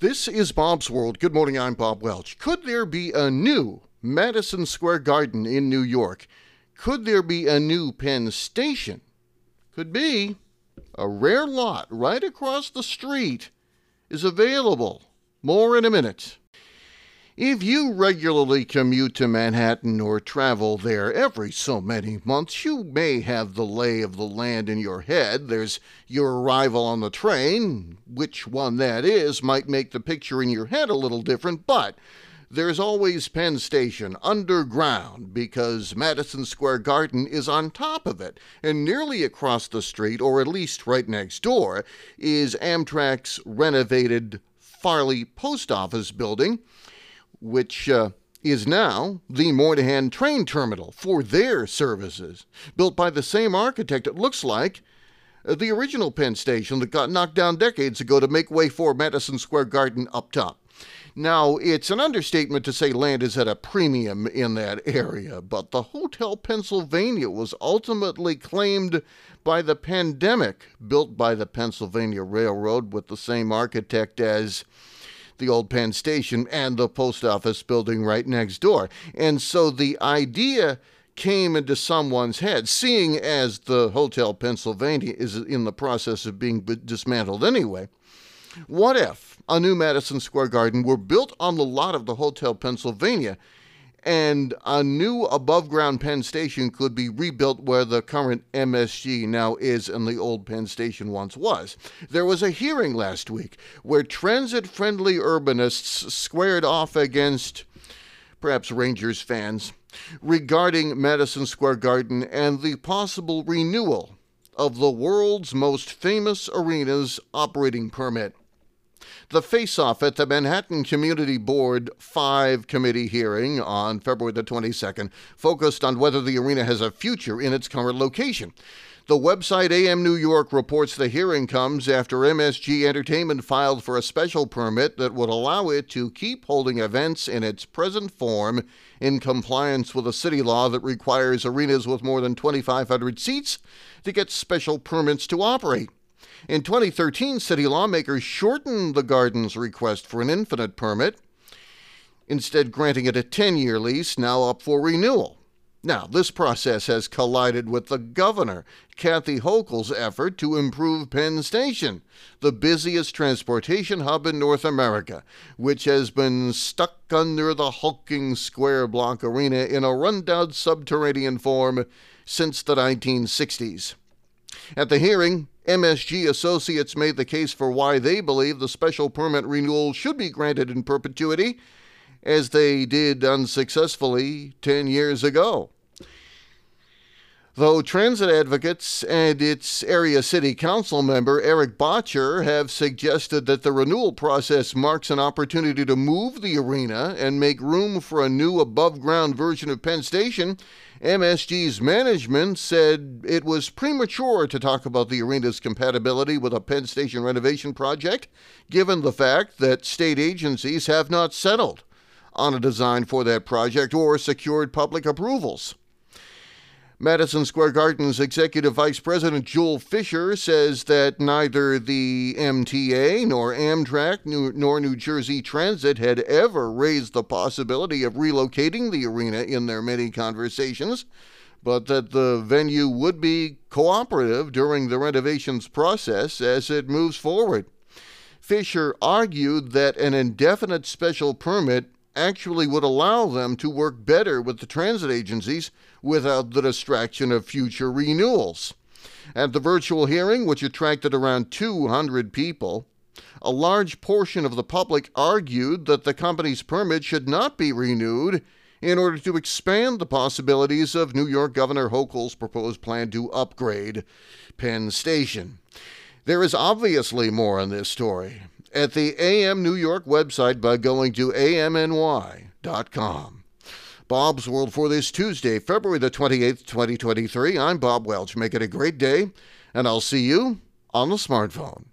This is Bob's World. Good morning, I'm Bob Welch. Could there be a new Madison Square Garden in New York? Could there be a new Penn Station? Could be. A rare lot right across the street is available. More in a minute. If you regularly commute to Manhattan or travel there every so many months, you may have the lay of the land in your head. There's your arrival on the train. Which one that is might make the picture in your head a little different, but there's always Penn Station underground because Madison Square Garden is on top of it. And nearly across the street, or at least right next door, is Amtrak's renovated Farley Post Office building which uh, is now the Moynihan train terminal for their services, built by the same architect, it looks like, uh, the original Penn Station that got knocked down decades ago to make way for Madison Square Garden up top. Now, it's an understatement to say land is at a premium in that area, but the Hotel Pennsylvania was ultimately claimed by the pandemic, built by the Pennsylvania Railroad with the same architect as the old Penn Station and the post office building right next door. And so the idea came into someone's head, seeing as the Hotel Pennsylvania is in the process of being dismantled anyway. What if a new Madison Square Garden were built on the lot of the Hotel Pennsylvania and a new above ground Penn Station could be rebuilt where the current MSG now is and the old Penn Station once was. There was a hearing last week where transit friendly urbanists squared off against perhaps Rangers fans regarding Madison Square Garden and the possible renewal of the world's most famous arena's operating permit the face off at the Manhattan Community Board 5 committee hearing on February the 22nd focused on whether the arena has a future in its current location. The website AM New York reports the hearing comes after MSG Entertainment filed for a special permit that would allow it to keep holding events in its present form in compliance with a city law that requires arenas with more than 2,500 seats to get special permits to operate. In 2013, city lawmakers shortened the garden's request for an infinite permit, instead, granting it a 10 year lease, now up for renewal. Now, this process has collided with the governor, Kathy Hochul's effort to improve Penn Station, the busiest transportation hub in North America, which has been stuck under the hulking square block arena in a rundown subterranean form since the 1960s. At the hearing, MSG Associates made the case for why they believe the special permit renewal should be granted in perpetuity, as they did unsuccessfully 10 years ago. Though transit advocates and its area city council member Erik Bottcher have suggested that the renewal process marks an opportunity to move the arena and make room for a new above ground version of Penn Station, MSG's management said it was premature to talk about the arena's compatibility with a Penn Station renovation project, given the fact that state agencies have not settled on a design for that project or secured public approvals. Madison Square Garden's executive vice president Joel Fisher says that neither the MTA nor Amtrak nor New Jersey Transit had ever raised the possibility of relocating the arena in their many conversations, but that the venue would be cooperative during the renovations process as it moves forward. Fisher argued that an indefinite special permit actually would allow them to work better with the transit agencies without the distraction of future renewals. At the virtual hearing, which attracted around 200 people, a large portion of the public argued that the company's permit should not be renewed in order to expand the possibilities of New York Governor Hochul's proposed plan to upgrade Penn Station. There is obviously more in this story at the AM New York website by going to amny.com. Bob's World for this Tuesday, February the 28th, 2023. I'm Bob Welch. Make it a great day, and I'll see you on the smartphone.